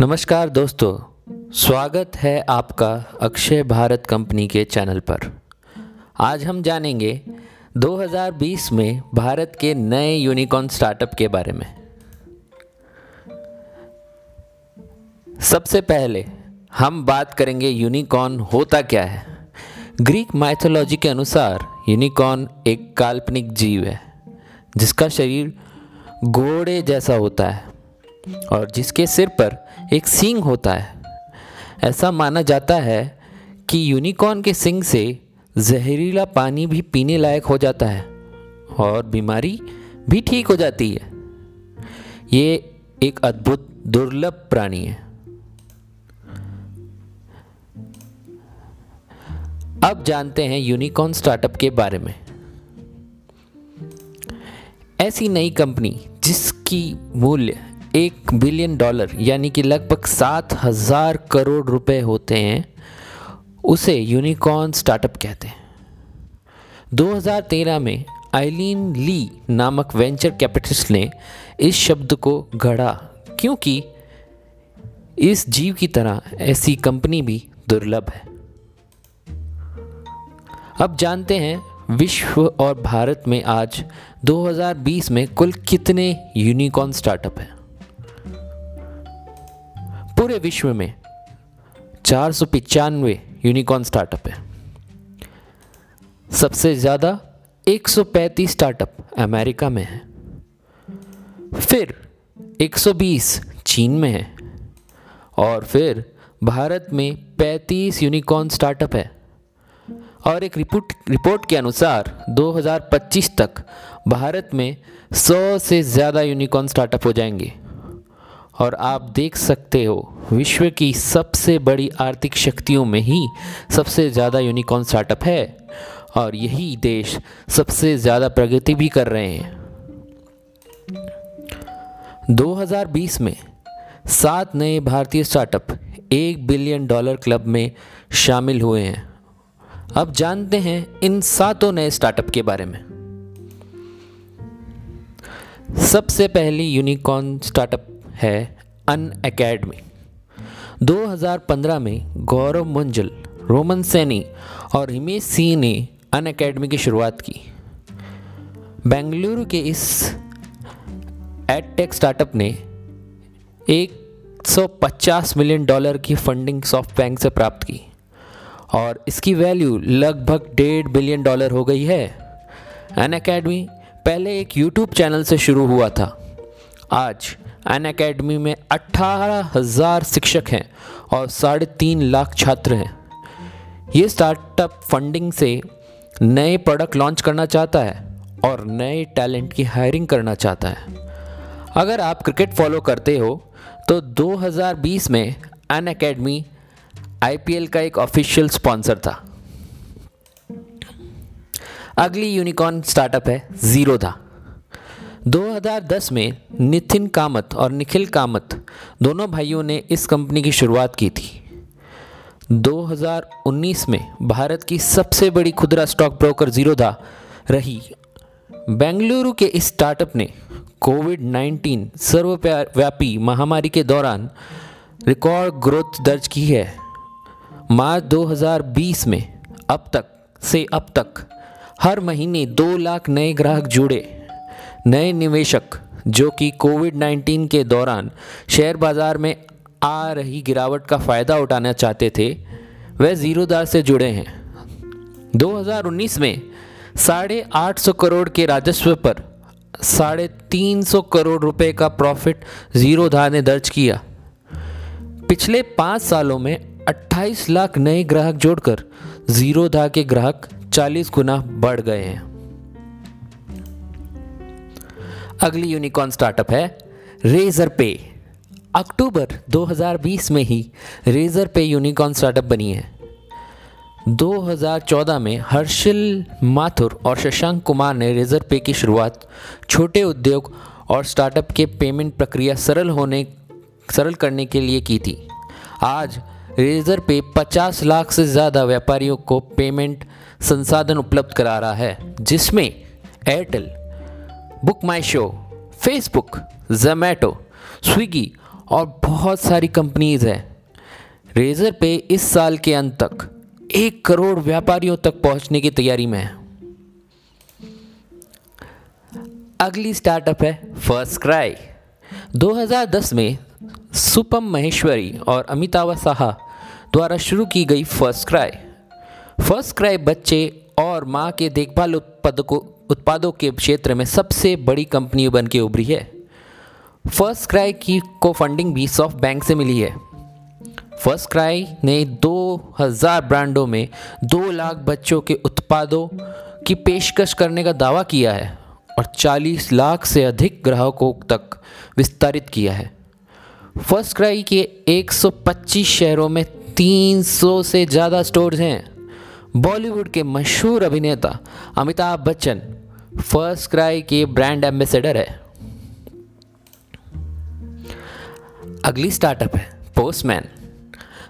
नमस्कार दोस्तों, स्वागत है आपका अक्षय भारत कंपनी के चैनल पर। आज हम जानेंगे 2020 में भारत के नए यूनिकॉर्न स्टार्टअप के बारे में। सबसे पहले हम बात करेंगे यूनिकॉर्न होता क्या है। ग्रीक माइथोलॉजी के अनुसार यूनिकॉर्न एक काल्पनिक जीव है, जिसका शरीर घोड़े जैसा होता है। और जिसके सिर पर एक सींग होता है। ऐसा माना जाता है कि यूनिकॉर्न के सिंग से जहरीला पानी भी पीने लायक हो जाता है और बीमारी भी ठीक हो जाती है। ये एक अद्भुत दुर्लभ प्राणी है। अब जानते हैं यूनिकॉर्न स्टार्टअप के बारे में। ऐसी नई कंपनी जिसकी मूल्य एक बिलियन डॉलर यानी कि लगभग सात हज़ार करोड़ रुपए होते हैं, उसे यूनिकॉर्न स्टार्टअप कहते हैं। 2013 में आइलीन ली नामक वेंचर कैपिटलिस्ट ने इस शब्द को गढ़ा, क्योंकि इस जीव की तरह ऐसी कंपनी भी दुर्लभ है। अब जानते हैं विश्व और भारत में आज 2020 में कुल कितने यूनिकॉर्न स्टार्टअप हैं। पूरे विश्व में चार सौ पिचानवे यूनिकॉर्न स्टार्टअप है। सबसे ज़्यादा 135 स्टार्टअप अमेरिका में है। फिर 120 चीन में है। और फिर भारत में 35 यूनिकॉर्न स्टार्टअप है। और एक रिपोर्ट रिपोर्ट के अनुसार 2025 तक भारत में 100 से ज़्यादा यूनिकॉर्न स्टार्टअप हो जाएँगे। और आप देख सकते हो, विश्व की सबसे बड़ी आर्थिक शक्तियों में ही सबसे ज़्यादा यूनिकॉर्न स्टार्टअप है और यही देश सबसे ज़्यादा प्रगति भी कर रहे हैं। 2020 में सात नए भारतीय स्टार्टअप एक बिलियन डॉलर क्लब में शामिल हुए हैं। अब जानते हैं इन सातों नए स्टार्टअप के बारे में। सबसे पहली यूनिकॉर्न स्टार्टअप है अन अकेडमी। 2015 में गौरव मुंजल, रोमन सैनी और हिमेश सिंह ने अन अकेडमी की शुरुआत की। बेंगलुरु के इस एडटेक स्टार्टअप ने 150 मिलियन डॉलर की फंडिंग सॉफ्ट बैंक से प्राप्त की और इसकी वैल्यू लगभग डेढ़ बिलियन डॉलर हो गई है। अन अकेडमी पहले एक यूट्यूब चैनल से शुरू हुआ था। आज अन अकेडमी में अट्ठारह हज़ार शिक्षक हैं और साढ़े तीन लाख छात्र हैं। ये स्टार्टअप फंडिंग से नए प्रोडक्ट लॉन्च करना चाहता है और नए टैलेंट की हायरिंग करना चाहता है। अगर आप क्रिकेट फॉलो करते हो तो 2020 में अन अकेडमी आई का एक ऑफिशियल स्पॉन्सर था। अगली यूनिकॉर्न स्टार्टअप है जीरोधा 2010 में नितिन कामत और निखिल कामत दोनों भाइयों ने इस कंपनी की शुरुआत की थी। 2019 में भारत की सबसे बड़ी खुदरा स्टॉक ब्रोकर जीरोधा रही। बेंगलुरु के इस स्टार्टअप ने कोविड 19 सर्वव्यापी महामारी के दौरान रिकॉर्ड ग्रोथ दर्ज की है। मार्च 2020 में अब तक से अब तक हर महीने दो लाख नए ग्राहक जुड़े। नए निवेशक, जो कि कोविड 19 के दौरान शेयर बाज़ार में आ रही गिरावट का फ़ायदा उठाना चाहते थे, वह ज़ीरोदार से जुड़े हैं। 2019 में साढ़े आठ सौ करोड़ के राजस्व पर साढ़े तीन सौ करोड़ रुपए का प्रॉफिट ज़ीरोधार ने दर्ज किया। पिछले पाँच सालों में 28 लाख नए ग्राहक जोड़कर ज़ीरोधा के ग्राहक 40 गुना बढ़ गए हैं। अगली यूनिकॉर्न स्टार्टअप है रेजर पे अक्टूबर 2020 में ही रेजर पे यूनिकॉर्न स्टार्टअप बनी है। 2014 में हर्षिल माथुर और शशांक कुमार ने रेजर पे की शुरुआत छोटे उद्योग और स्टार्टअप के पेमेंट प्रक्रिया सरल होने, सरल करने के लिए की थी। आज रेजर पे 50 लाख से ज़्यादा व्यापारियों को पेमेंट संसाधन उपलब्ध करा रहा है, जिसमें Airtel BookMyShow Facebook Zomato Swiggy और बहुत सारी कंपनीज़ हैं। रेजर पे इस साल के अंत तक एक करोड़ व्यापारियों तक पहुँचने की तैयारी में है। अगली स्टार्टअप है फ़र्स्ट क्राई 2010 में सुपम महेश्वरी और अमिताभ साहा द्वारा शुरू की गई फ़र्स्ट क्राई फ़र्स्ट क्राई बच्चे और माँ के देखभाल उत्पादकों उत्पादों के क्षेत्र में सबसे बड़ी कंपनी बन के उभरी है। फ़र्स्ट क्राई की को फंडिंग भी सॉफ्ट बैंक से मिली है। फ़र्स्ट क्राई ने 2000 ब्रांडों में 2 लाख बच्चों के उत्पादों की पेशकश करने का दावा किया है और 40 लाख से अधिक ग्राहकों तक विस्तारित किया है। फ़र्स्ट क्राई के 125 शहरों में 300 से ज़्यादा स्टोर्स हैं। बॉलीवुड के मशहूर अभिनेता अमिताभ बच्चन फ़र्स्ट क्राई के ब्रांड एम्बेसडर है। अगली स्टार्टअप है पोस्टमैन।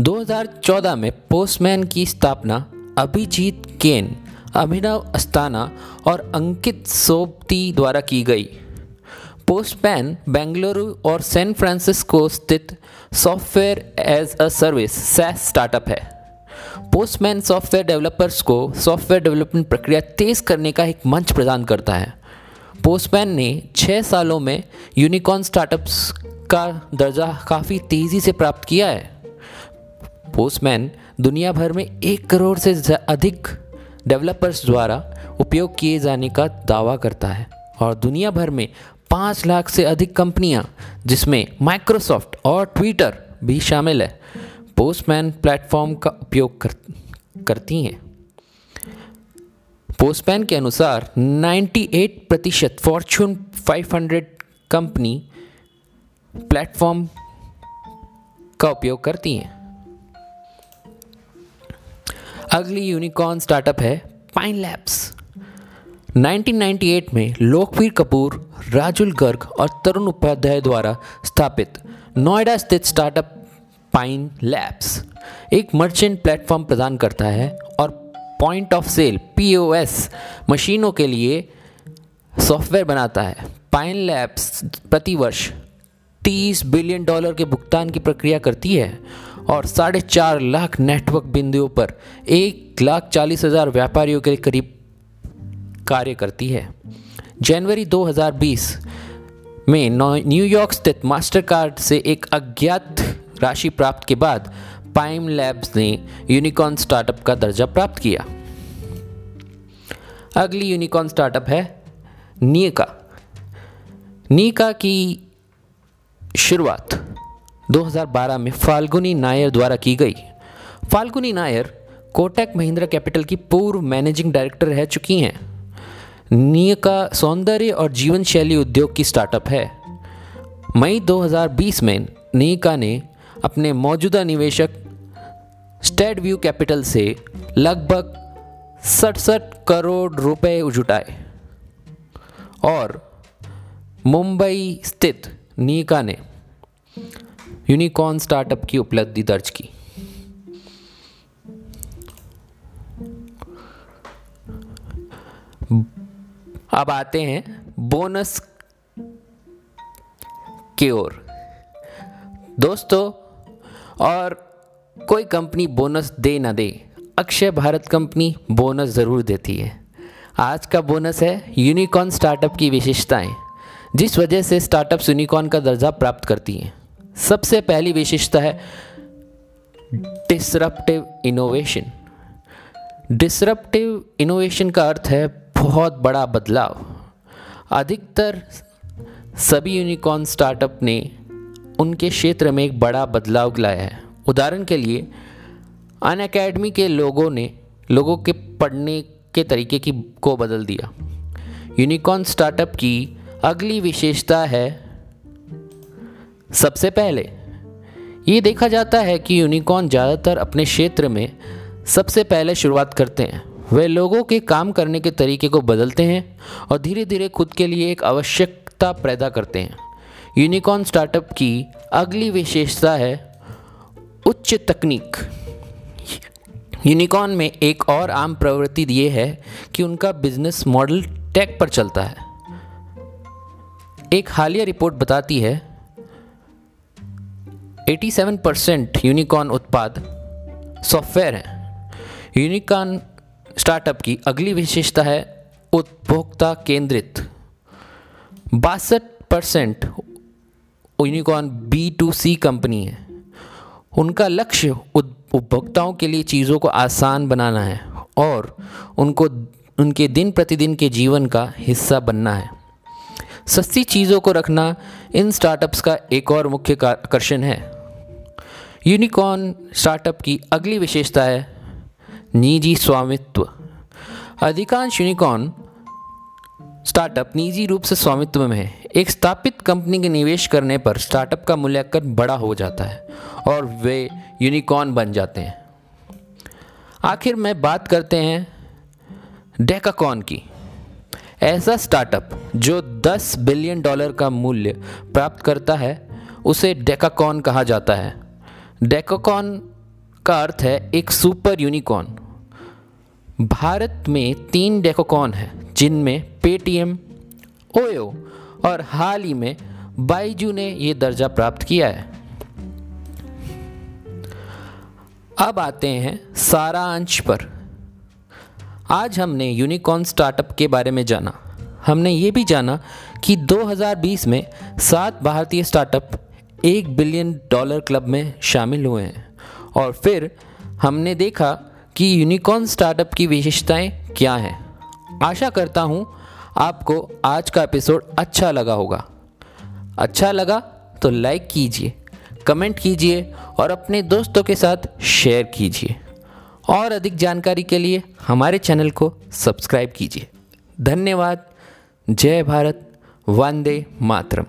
2014 में पोस्टमैन की स्थापना अभिजीत केन, अभिनव अस्ताना और अंकित सोपती द्वारा की गई। पोस्टमैन बेंगलुरु और सैन फ्रांसिस्को स्थित software as a service SaaS startup है। पोस्टमैन सॉफ्टवेयर डेवलपर्स को सॉफ्टवेयर डेवलपमेंट प्रक्रिया तेज करने का एक मंच प्रदान करता है। पोस्टमैन ने छः सालों में यूनिकॉर्न स्टार्टअप्स का दर्जा काफ़ी तेज़ी से प्राप्त किया है। पोस्टमैन दुनिया भर में एक करोड़ से अधिक डेवलपर्स द्वारा उपयोग किए जाने का दावा करता है और दुनिया भर में पाँच लाख से अधिक कंपनियाँ, जिसमें माइक्रोसॉफ्ट और ट्विटर भी शामिल है। पोस्टमैन प्लेटफॉर्म का उपयोग कर, करती हैं। पोस्टमैन के अनुसार 98 प्रतिशत फॉर्चून 500 कंपनी प्लेटफॉर्म का उपयोग करती हैं। अगली यूनिकॉर्न स्टार्टअप है पाइन लैब्स 1998 में लोकवीर कपूर राजुल गर्ग और तरुण उपाध्याय द्वारा स्थापित नोएडा स्थित स्टार्टअप पाइन लैब्स एक मर्चेंट प्लेटफॉर्म प्रदान करता है और पॉइंट ऑफ़ सेल पीओएस मशीनों के लिए सॉफ्टवेयर बनाता है। पाइन लैब्स प्रतिवर्ष 30 बिलियन डॉलर के भुगतान की प्रक्रिया करती है और साढ़े चार लाख नेटवर्क बिंदुओं पर एक लाख चालीस हज़ार व्यापारियों के करीब कार्य करती है। जनवरी 2020 में न्यूयॉर्क स्थित मास्टर कार्ड से एक अज्ञात राशि प्राप्त के बाद पाइम लैब्स ने यूनिकॉर्न स्टार्टअप का दर्जा प्राप्त किया। अगली यूनिकॉर्न स्टार्टअप है नीका नीका की शुरुआत 2012 में फाल्गुनी नायर द्वारा की गई। फाल्गुनी नायर कोटक महिंद्रा कैपिटल की पूर्व मैनेजिंग डायरेक्टर रह चुकी हैं। नियका सौंदर्य और जीवन शैली उद्योग की स्टार्टअप है। मई 2020 में नियका ने अपने मौजूदा निवेशक स्टेट व्यू कैपिटल से लगभग सड़सठ करोड़ रुपए जुटाए। और मुंबई स्थित नीका ने यूनिकॉर्न स्टार्टअप की उपलब्धि दर्ज की। अब आते हैं बोनस की ओर। दोस्तों और कोई कंपनी बोनस दे ना दे, अक्षय भारत कंपनी बोनस ज़रूर देती है। आज का बोनस है यूनिकॉर्न स्टार्टअप की विशेषताएँ, जिस वजह से स्टार्टअप्स यूनिकॉर्न का दर्जा प्राप्त करती हैं। सबसे पहली विशेषता है डिसरप्टिव इनोवेशन डिसरप्टिव इनोवेशन का अर्थ है बहुत बड़ा बदलाव। अधिकतर सभी यूनिकॉर्न स्टार्टअप ने उनके क्षेत्र में एक बड़ा बदलाव लाया है। उदाहरण के लिए, अन अकेडमी के लोगों ने, लोगों के पढ़ने के तरीके की, को बदल दिया। यूनिकॉर्न स्टार्टअप की अगली विशेषता है, सबसे पहले। ये देखा जाता है कि यूनिकॉर्न ज़्यादातर अपने क्षेत्र में सबसे पहले शुरुआत करते हैं। वे लोगों के काम करने के तरीके को बदलते हैं और धीरे धीरे खुद के लिए एक आवश्यकता पैदा करते हैं। यूनिकॉर्न स्टार्टअप की अगली विशेषता है उच्च तकनीक। यूनिकॉर्न में एक और आम प्रवृत्ति ये है कि उनका बिज़नेस मॉडल टेक पर चलता है। एक हालिया रिपोर्ट बताती है 87 परसेंट यूनिकॉर्न उत्पाद सॉफ्टवेयर हैं। यूनिकॉर्न स्टार्टअप की अगली विशेषता है उपभोक्ता केंद्रित। बासठ percent unicorn B to C company है। उनका लक्ष्य उपभोक्ताओं के लिए चीज़ों को आसान बनाना है और उनको, उनके दिन प्रतिदिन के जीवन का हिस्सा बनना है। सस्ती चीज़ों को रखना इन स्टार्टअप्स का एक और मुख्य आकर्षण है। यूनिकॉर्न स्टार्टअप की अगली विशेषता है निजी स्वामित्व। अधिकांश यूनिकॉर्न स्टार्टअप निजी रूप से स्वामित्व में है। एक स्थापित कंपनी के निवेश करने पर स्टार्टअप का मूल्यांकन बड़ा हो जाता है और वे यूनिकॉर्न बन जाते हैं। आखिर में बात करते हैं डेकाकॉन की। ऐसा स्टार्टअप जो 10 बिलियन डॉलर का मूल्य प्राप्त करता है, उसे डेकाकॉन कहा जाता है। डेकाकॉन का अर्थ है एक सुपर यूनिकॉर्न। भारत में तीन डेकोकॉन हैं, जिनमें पेटीएम, ओयो और हाल ही में बाईजू ने ये दर्जा प्राप्त किया है। अब आते हैं सारा अंश पर। आज हमने यूनिकॉर्न स्टार्टअप के बारे में जाना। हमने ये भी जाना कि 2020 में सात भारतीय स्टार्टअप एक बिलियन डॉलर क्लब में शामिल हुए हैं और फिर हमने देखा कि यूनिकॉर्न स्टार्टअप की विशेषताएँ क्या हैं? आशा करता हूँ आपको आज का एपिसोड अच्छा लगा होगा। अच्छा लगा तो लाइक कीजिए कमेंट कीजिए और अपने दोस्तों के साथ शेयर कीजिए। और अधिक जानकारी के लिए हमारे चैनल को सब्सक्राइब कीजिए। धन्यवाद। जय भारत। वंदे मातरम।